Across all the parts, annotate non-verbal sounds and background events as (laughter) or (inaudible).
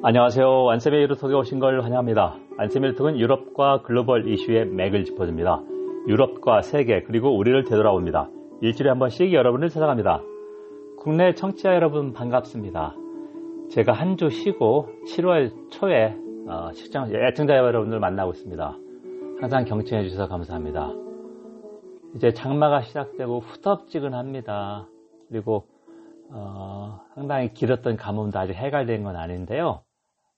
안녕하세요. 안세미 유로톡에 오신 걸 환영합니다. 안세미 유로톡은 유럽과 글로벌 이슈의 맥을 짚어줍니다. 유럽과 세계 그리고 우리를 되돌아옵니다. 일주일에 한 번씩 여러분을 찾아갑니다. 국내 청취자 여러분 반갑습니다. 제가 한 주 쉬고 7월 초에 어, 시청 애청자 여러분들 만나고 있습니다. 항상 경청해 주셔서 감사합니다. 이제 장마가 시작되고 후덥지근합니다. 그리고 어, 상당히 길었던 가뭄도 아직 해갈된 건 아닌데요.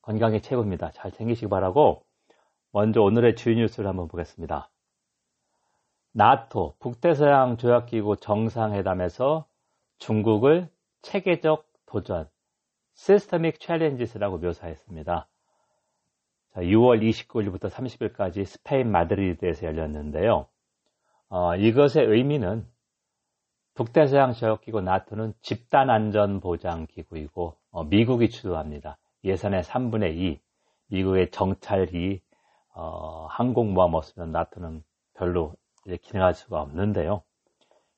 건강이 최고입니다. 잘 챙기시기 바라고 먼저 오늘의 주요 뉴스를 한번 보겠습니다. 나토 북대서양 조약기구 정상회담에서 중국을 체계적 도전 systemic challenges라고 묘사했습니다. 자, 6월 29일부터 30일까지 스페인 마드리드에서 열렸는데요. 어, 이것의 의미는 북대서양 조약기구 나토는 집단안전보장기구이고 어, 미국이 주도합니다. 예산의 3분의 2, 미국의 정찰기, 어, 항공모함 없으면 나토는 별로 기능할 수가 없는데요.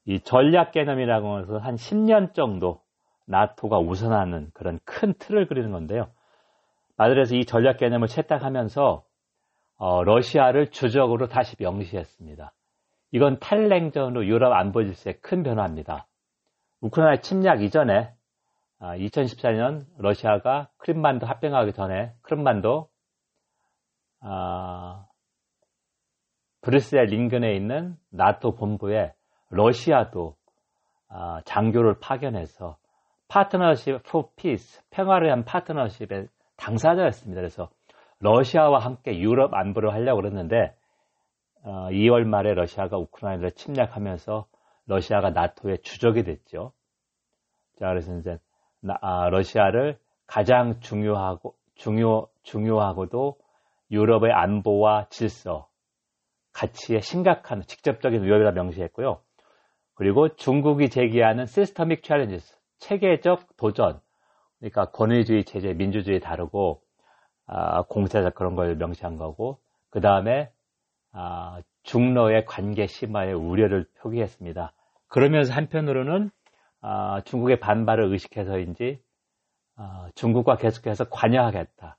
이 전략 개념이라고 해서 한 10년 정도 나토가 우선하는 그런 큰 틀을 그리는 건데요. 마드리에서 이 전략 개념을 채택하면서 어, 러시아를 주적으로 다시 명시했습니다. 이건 탈냉전으로 유럽 안보 질서의 큰 변화입니다. 우크라이나 침략 이전에 2014년 아, 러시아가 크림반도 합병하기 전에 크림반도 아, 브뤼셀 인근에 있는 나토 본부에 러시아도 아, 장교를 파견해서 Partnership for Peace 평화를 위한 파트너십의 당사자였습니다. 그래서 러시아와 함께 유럽 안보를 하려고 그랬는데 어, 2월 말에 러시아가 우크라이나를 침략하면서 러시아가 나토의 주적이 됐죠. 자, 그래서 이제 아, 러시아를 가장 중요하고 중요 중요하고도 유럽의 안보와 질서, 가치에 심각한 직접적인 위협이라 명시했고요. 그리고 중국이 제기하는 systemic challenges, 체계적 도전, 그러니까 권위주의 체제, 민주주의 다르고 아, 공세적 그런 걸 명시한 거고, 그 다음에 아, 중러의 관계 심화에 우려를 표기했습니다. 그러면서 한편으로는 아, 중국의 반발을 의식해서인지 아, 중국과 계속해서 관여하겠다.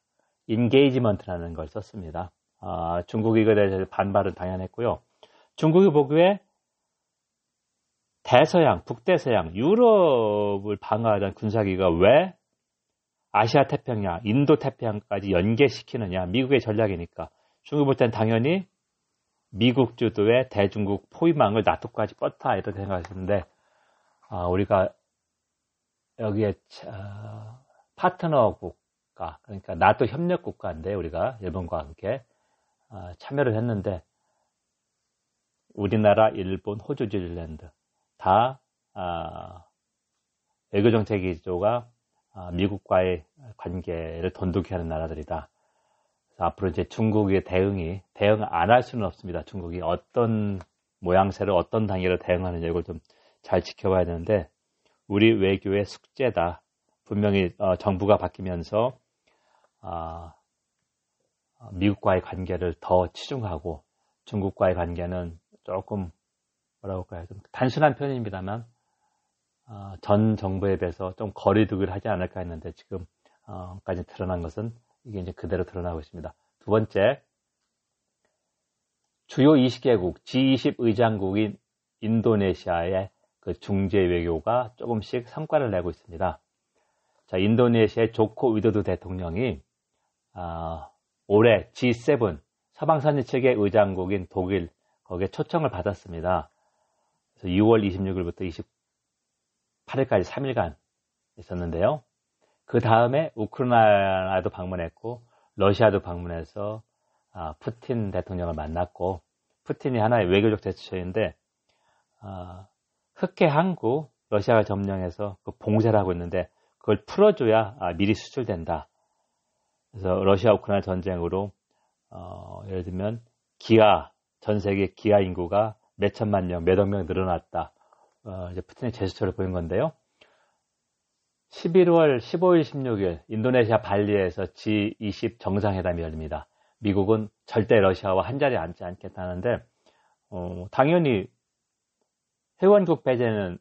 engagement라는 걸 썼습니다. 아, 중국이 이거에 대해서 반발은 당연했고요. 중국이 보기에 대서양, 북대서양, 유럽을 방어하던 군사기가 왜 아시아 태평양, 인도 태평양까지 연계시키느냐? 미국의 전략이니까. 중국 볼 땐 당연히 미국 주도의 대중국 포위망을 나토까지 뻗다 이렇게 생각했는데 아, 우리가 여기에 어, 파트너 국가 그러니까 나토 협력 국가인데 우리가 일본과 함께 어, 참여를 했는데 우리나라, 일본, 호주, 뉴질랜드 다 어, 외교 정책 기조가 어, 미국과의 관계를 돈독히 하는 나라들이다. 앞으로 이제 중국의 대응이 대응 안 할 수는 없습니다. 중국이 어떤 모양새로 어떤 단계로 대응하느냐 이걸 좀 잘 지켜봐야 되는데 우리 외교의 숙제다. 분명히 어, 정부가 바뀌면서 어, 미국과의 관계를 더 치중하고 중국과의 관계는 조금 뭐라고 할까요? 좀 단순한 편입니다만 어, 전 정부에 비해서 좀 거리두기를 하지 않을까 했는데 지금까지 드러난 것은 이게 이제 그대로 드러나고 있습니다. 두 번째, 주요 20개국, G20 의장국인 인도네시아의 그 중재 외교가 조금씩 성과를 내고 있습니다. 자, 인도네시아의 조코 위도도 대통령이 아, 올해 G7 서방선진체계 의장국인 독일 거기에 초청을 받았습니다. 그래서 6월 26일부터 28일까지 3일간 있었는데요. 그 다음에 우크라이나도 방문했고 러시아도 방문해서 아, 푸틴 대통령을 만났고 푸틴이 하나의 외교적 대처인데 아, 흑해 항구 러시아가 점령해서 그 봉쇄를 하고 있는데 그걸 풀어줘야 아, 미리 수출된다. 그래서 러시아 우크라이나 전쟁으로 어, 예를 들면 기아 전 세계 기아 인구가 몇 천만 명, 몇억 명 늘어났다. 어, 이제 푸틴의 제스처를 보인 건데요. 11월 15일, 16일 인도네시아 발리에서 G20 정상회담이 열립니다. 미국은 절대 러시아와 한 자리에 앉지 않겠다는데 어, 당연히 회원국 배제는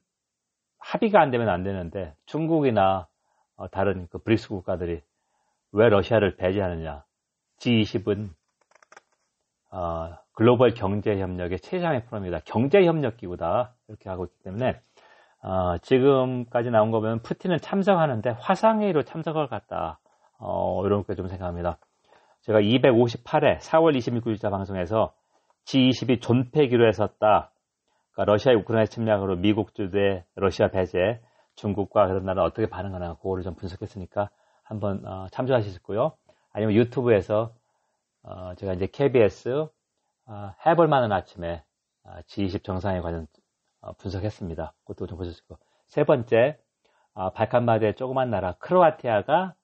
합의가 안 되면 안 되는데 중국이나 어, 다른 그 브릭스 국가들이 왜 러시아를 배제하느냐? G20은 어, 글로벌 경제협력의 최상의 프로입니다. 경제협력기구다 이렇게 하고 있기 때문에 어, 지금까지 나온 거 보면 푸틴은 참석하는데 화상회의로 참석을 갔다 어, 이렇게 좀 생각합니다. 제가 258회 4월 26일자 방송에서 G20이 존폐기로 했었다. 그러니까 러시아의 우크라이나 침략으로 미국 주도의 러시아 배제, 중국과 그런 나라 어떻게 반응하나 그거를 좀 분석했으니까 한번 어, 참조하시고요. 아니면 유튜브에서 어, 제가 이제 KBS 어, 해볼 만한 아침에 어, G20 정상에 관련 어, 분석했습니다. 그것도 좀 보셨고 세 번째 어, 발칸바드의 조그만 나라 크로아티아가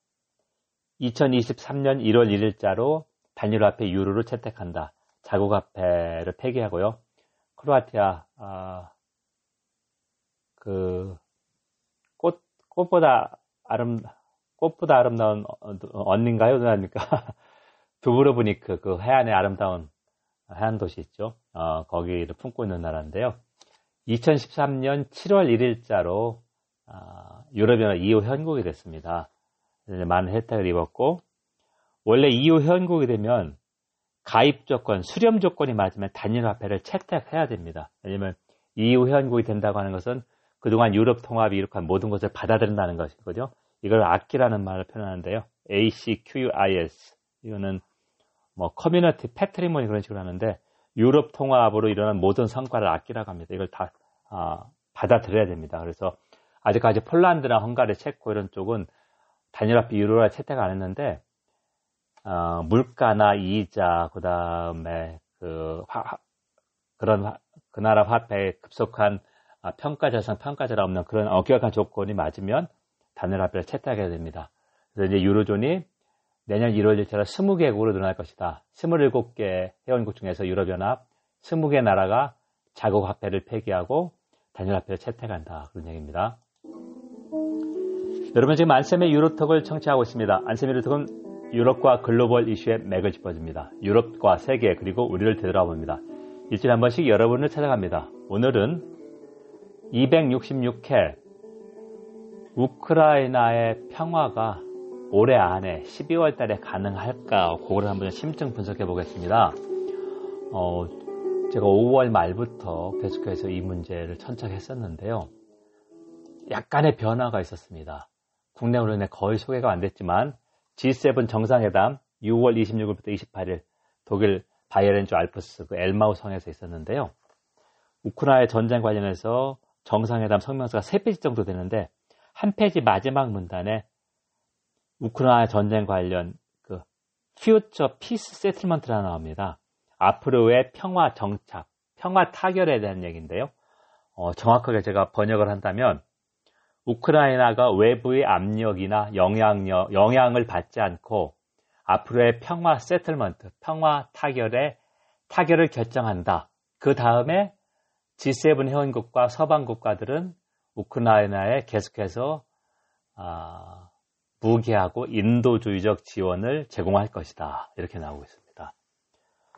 2023년 1월 1일자로 단일 화폐 유로를 채택한다. 자국 화폐를 폐기하고요. 크로아티아 아, 그 꽃, 꽃보다 아름 꽃보다 아름다운 언니인가요? 누나입니까? (laughs) 두브로브니크 그 해안의 아름다운 해안 도시 있죠. 어, 거기를 품고 있는 나라인데요. 2013년 7월 1일자로 어, 유럽연합 2호 현국이 됐습니다. 많은 혜택을 입었고 원래 2호 현국이 되면 가입 조건, 수렴 조건이 맞으면 단일 화폐를 채택해야 됩니다. 왜냐면 2호 현국이 된다고 하는 것은 그동안 유럽 통합이 이룩한 모든 것을 받아들인다는 것이거든요. 이걸 악기라는 말을 표현하는데요. ACQIS. 이거는 뭐 커뮤니티 패트리모니 그런 식으로 하는데 유럽 통합으로 일어난 모든 성과를 악기라고 합니다. 이걸 다 아, 받아들여야 됩니다. 그래서 아직까지 폴란드나 헝가리, 체코 이런 쪽은 단일화폐 유로를 채택 안 했는데 어, 물가나 이자 그 다음에 그 화, 그런 화, 그 나라 화폐에 급속한 아, 평가자상 평가자라 없는 그런 엄격한 조건이 맞으면 단일 화폐를 채택하게 됩니다. 그래서 이제 유로존이 내년 1월 1일차로 20개국으로 늘어날 것이다. 27개 회원국 중에서 유럽연합 20개 나라가 자국 화폐를 폐기하고 단일 화폐를 채택한다. 그런 얘기입니다. 여러분 지금 안쌤의 유로톡을 청취하고 있습니다. 안쌤의 유로톡은 유럽과 글로벌 이슈의 맥을 짚어줍니다. 유럽과 세계 그리고 우리를 되돌아 봅니다. 일주일에 한 번씩 여러분을 찾아갑니다. 오늘은 266회 우크라이나의 평화가 올해 안에 12월 달에 가능할까 그거를 한번 심층 분석해 보겠습니다. 어, 제가 5월 말부터 계속해서 이 문제를 천착했었는데요. 약간의 변화가 있었습니다. 국내으로는 거의 소개가 안 됐지만 G7 정상회담 6월 26일부터 28일 독일 바이에른주 알프스 그 엘마우 성에서 있었는데요. 우크라이나 전쟁 관련해서 정상회담 성명서가 3페이지 정도 되는데 한 페이지 마지막 문단에 우크라이나 전쟁 관련 그 Future Peace Settlement가 나옵니다. 앞으로의 평화 정착, 평화 타결에 대한 얘기인데요. 어, 정확하게 제가 번역을 한다면 우크라이나가 외부의 압력이나 영향력, 영향을 받지 않고 앞으로의 평화 세틀먼트, 평화 타결에 타결을 결정한다. 그 다음에 G7 회원국과 서방 국가들은 우크라이나에 계속해서 아, 무기하고 인도주의적 지원을 제공할 것이다. 이렇게 나오고 있습니다.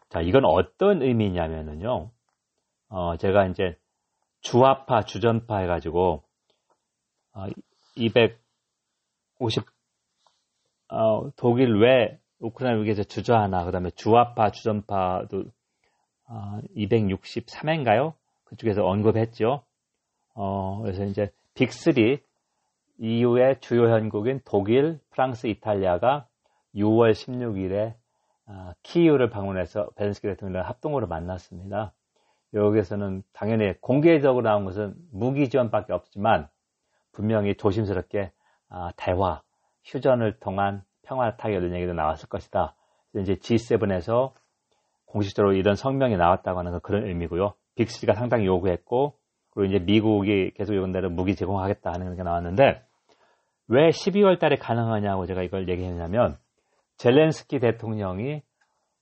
자, 이건 어떤 의미냐면은요. 어, 제가 이제 주화파, 주전파 해가지고 어, 250 어, 독일 왜 우크라이나 위기에서 주저하나 그 다음에 주화파, 주전파도 어, 263회인가요? 그쪽에서 언급했죠. 어, 그래서 이제 빅3 이후에 주요 현국인 독일, 프랑스, 이탈리아가 6월 16일에 아, 키이우를 방문해서 벨렌스키 대통령을 합동으로 만났습니다. 여기에서는 당연히 공개적으로 나온 것은 무기 지원밖에 없지만 분명히 조심스럽게 아, 대화, 휴전을 통한 평화 타결 이런 얘기도 나왔을 것이다. 이제 G7에서 공식적으로 이런 성명이 나왔다고 하는 그런 의미고요. 빅스가 상당히 요구했고 그리고 이제 미국이 계속 요구대로 무기 제공하겠다 하는 게 나왔는데 왜 12월 달에 가능하냐고 제가 이걸 얘기했냐면 젤렌스키 대통령이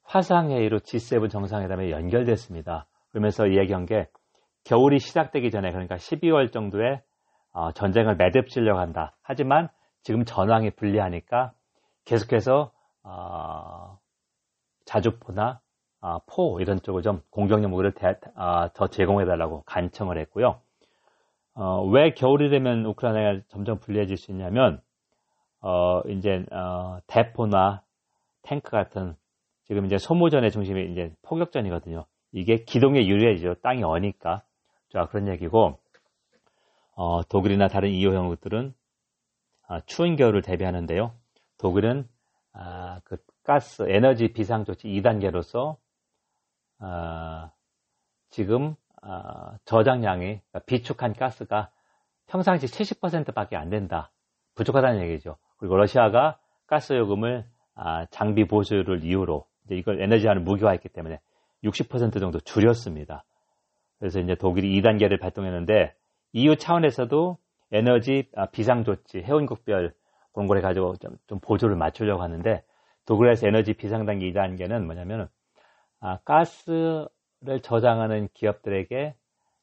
화상회의로 G7 정상회담에 연결됐습니다. 그러면서 이야기한 게 겨울이 시작되기 전에 그러니까 12월 정도에 어, 전쟁을 매듭지려고 한다. 하지만 지금 전황이 불리하니까 계속해서 어, 자주포나 어, 포 이런 쪽을 좀 공격용 무기를 대, 어, 더 제공해달라고 간청을 했고요. 어, 왜 겨울이 되면 우크라이나가 점점 불리해질 수 있냐면 어, 이제, 어, 대포나 탱크 같은 지금 이제 소모전의 중심이 이제 포격전이거든요. 이게 기동에 유리해지죠. 땅이 어니까. 자, 그런 얘기고, 어, 독일이나 다른 이호 형국들은 아, 추운 겨울을 대비하는데요. 독일은 아, 그 가스 에너지 비상 조치 2단계로서 아, 지금 아, 저장량이 그러니까 비축한 가스가 평상시 70%밖에 안 된다. 부족하다는 얘기죠. 그리고 러시아가 가스 요금을 아, 장비 보수를 이유로 이걸 에너지화를 무기화했기 때문에 60% 정도 줄였습니다. 그래서 이제 독일이 2단계를 발동했는데 EU 차원에서도 에너지 아, 비상조치, 회원국별 공고를 가지고 좀, 좀, 보조를 맞추려고 하는데 독일에서 에너지 비상단계 2단계는 뭐냐면 아, 가스를 저장하는 기업들에게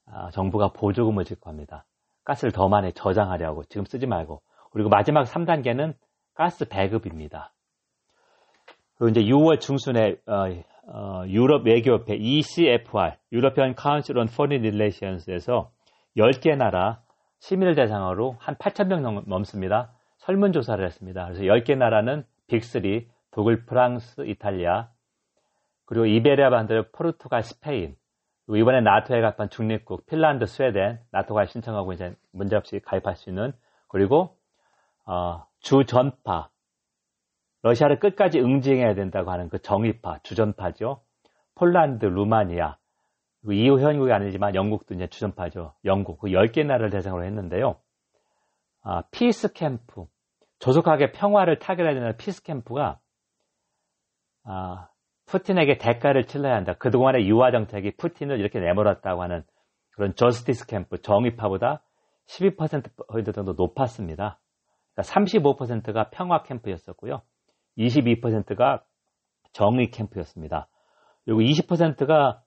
아, 정부가 보조금을 지급합니다. 가스를 더 많이 저장하려고 지금 쓰지 말고 그리고 마지막 3단계는 가스 배급입니다. 그리고 이제 6월 중순에 어, 어, 유럽 외교협회 ECFR, European Council on Foreign Relations에서 10개 나라 시민을 대상으로 한 8,000명 넘습니다. 설문조사를 했습니다. 그래서 10개 나라는 빅3, 독일, 프랑스, 이탈리아, 그리고 이베리아 반도, 포르투갈, 스페인, 그리고 이번에 나토에 가입한 중립국, 핀란드, 스웨덴, 나토가 신청하고 이제 문제없이 가입할 수 있는, 그리고, 어, 주전파, 러시아를 끝까지 응징해야 된다고 하는 그 정의파, 주전파죠. 폴란드, 루마니아, EU 회원국이 아니지만 영국도 이제 주전파죠. 영국, 그 10개 나라를 대상으로 했는데요. 아, peace camp, 조속하게 평화를 타결해야 되는 peace camp가, 아, 푸틴에게 대가를 치러야 한다. 그동안의 유화 정책이 푸틴을 이렇게 내몰았다고 하는 그런 justice camp, 정의파보다 12% 정도 높았습니다. 그러니까 35%가 평화 캠프였었고요. 22%가 정의 캠프였습니다. 그리고 20%가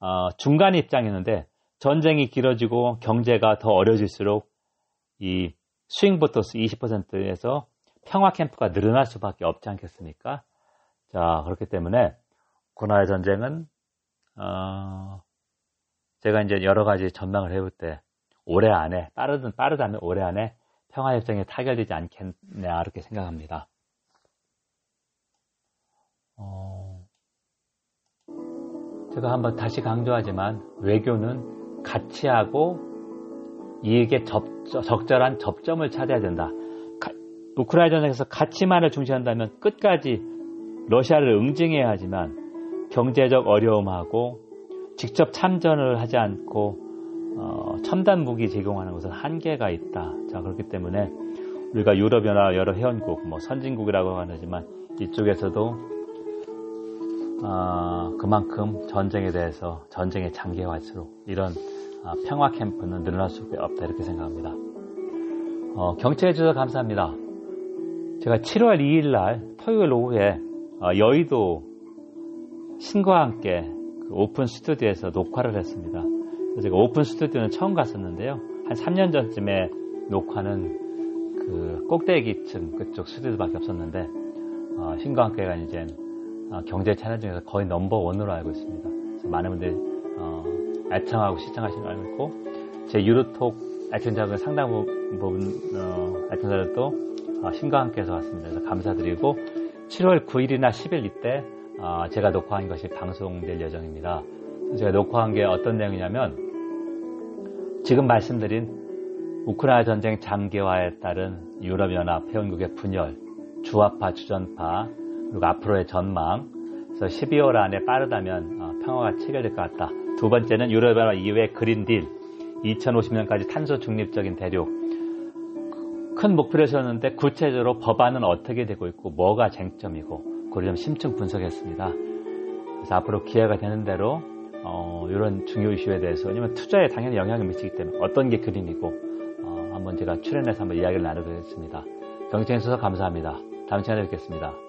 어, 중간 입장이었는데 전쟁이 길어지고 경제가 더 어려질수록 이 스윙보토스 20%에서 평화 캠프가 늘어날 수밖에 없지 않겠습니까? 자 그렇기 때문에 고나의 전쟁은 어, 제가 이제 여러 가지 전망을 해볼 때 올해 안에 빠르든 빠르다면 올해 안에 평화 협정이 타결되지 않겠냐 이렇게 생각합니다. 어, 제가 한번 다시 강조하지만 외교는 가치하고 이익의 접, 적절한 접점을 찾아야 된다. 가, 우크라이나 전쟁에서 가치만을 중시한다면 끝까지 러시아를 응징해야 하지만 경제적 어려움하고 직접 참전을 하지 않고 어, 첨단 무기 제공하는 것은 한계가 있다. 자 그렇기 때문에 우리가 유럽연합 여러 회원국, 뭐 선진국이라고 하지만 이쪽에서도 어, 그만큼 전쟁에 대해서 전쟁의 장기화할수록 이런 어, 평화 캠프는 늘어날 수밖에 없다 이렇게 생각합니다. 어, 경청해 주셔서 감사합니다. 제가 7월 2일 날 토요일 오후에 어, 여의도 신과 함께 그 오픈 스튜디오에서 녹화를 했습니다. 제가 오픈 스튜디오는 처음 갔었는데요. 한 3년 전쯤에 녹화는 그 꼭대기층 그쪽 스튜디오밖에 없었는데 어, 신과 함께가 이제 어, 경제 채널 중에서 거의 넘버 원으로 알고 있습니다. 많은 분들이 어, 애청하고 시청하시는 걸 알고 제 유로톡 애청자분 상당 부분 어, 애청자들도 어, 신과 함께해서 왔습니다. 그래서 감사드리고 7월 9일이나 10일 이때 어, 제가 녹화한 것이 방송될 예정입니다. 제가 녹화한 게 어떤 내용이냐면 지금 말씀드린 우크라이나 전쟁 장기화에 따른 유럽연합 회원국의 분열, 주화파, 주전파, 그리고 앞으로의 전망. 그래서 12월 안에 빠르다면 어, 평화가 체결될 것 같다. 두 번째는 유럽연합 이후의 그린딜. 2050년까지 탄소 중립적인 대륙. 큰 목표를 세웠는데 구체적으로 법안은 어떻게 되고 있고 뭐가 쟁점이고 그걸 좀 심층 분석했습니다. 그래서 앞으로 기회가 되는 대로 어, 이런 중요 이슈에 대해서 왜냐면 투자에 당연히 영향을 미치기 때문에 어떤 게 그림이고 어, 한번 제가 출연해서 한번 이야기를 나누겠습니다. 경청해 주셔서 감사합니다. 다음 시간에 뵙겠습니다.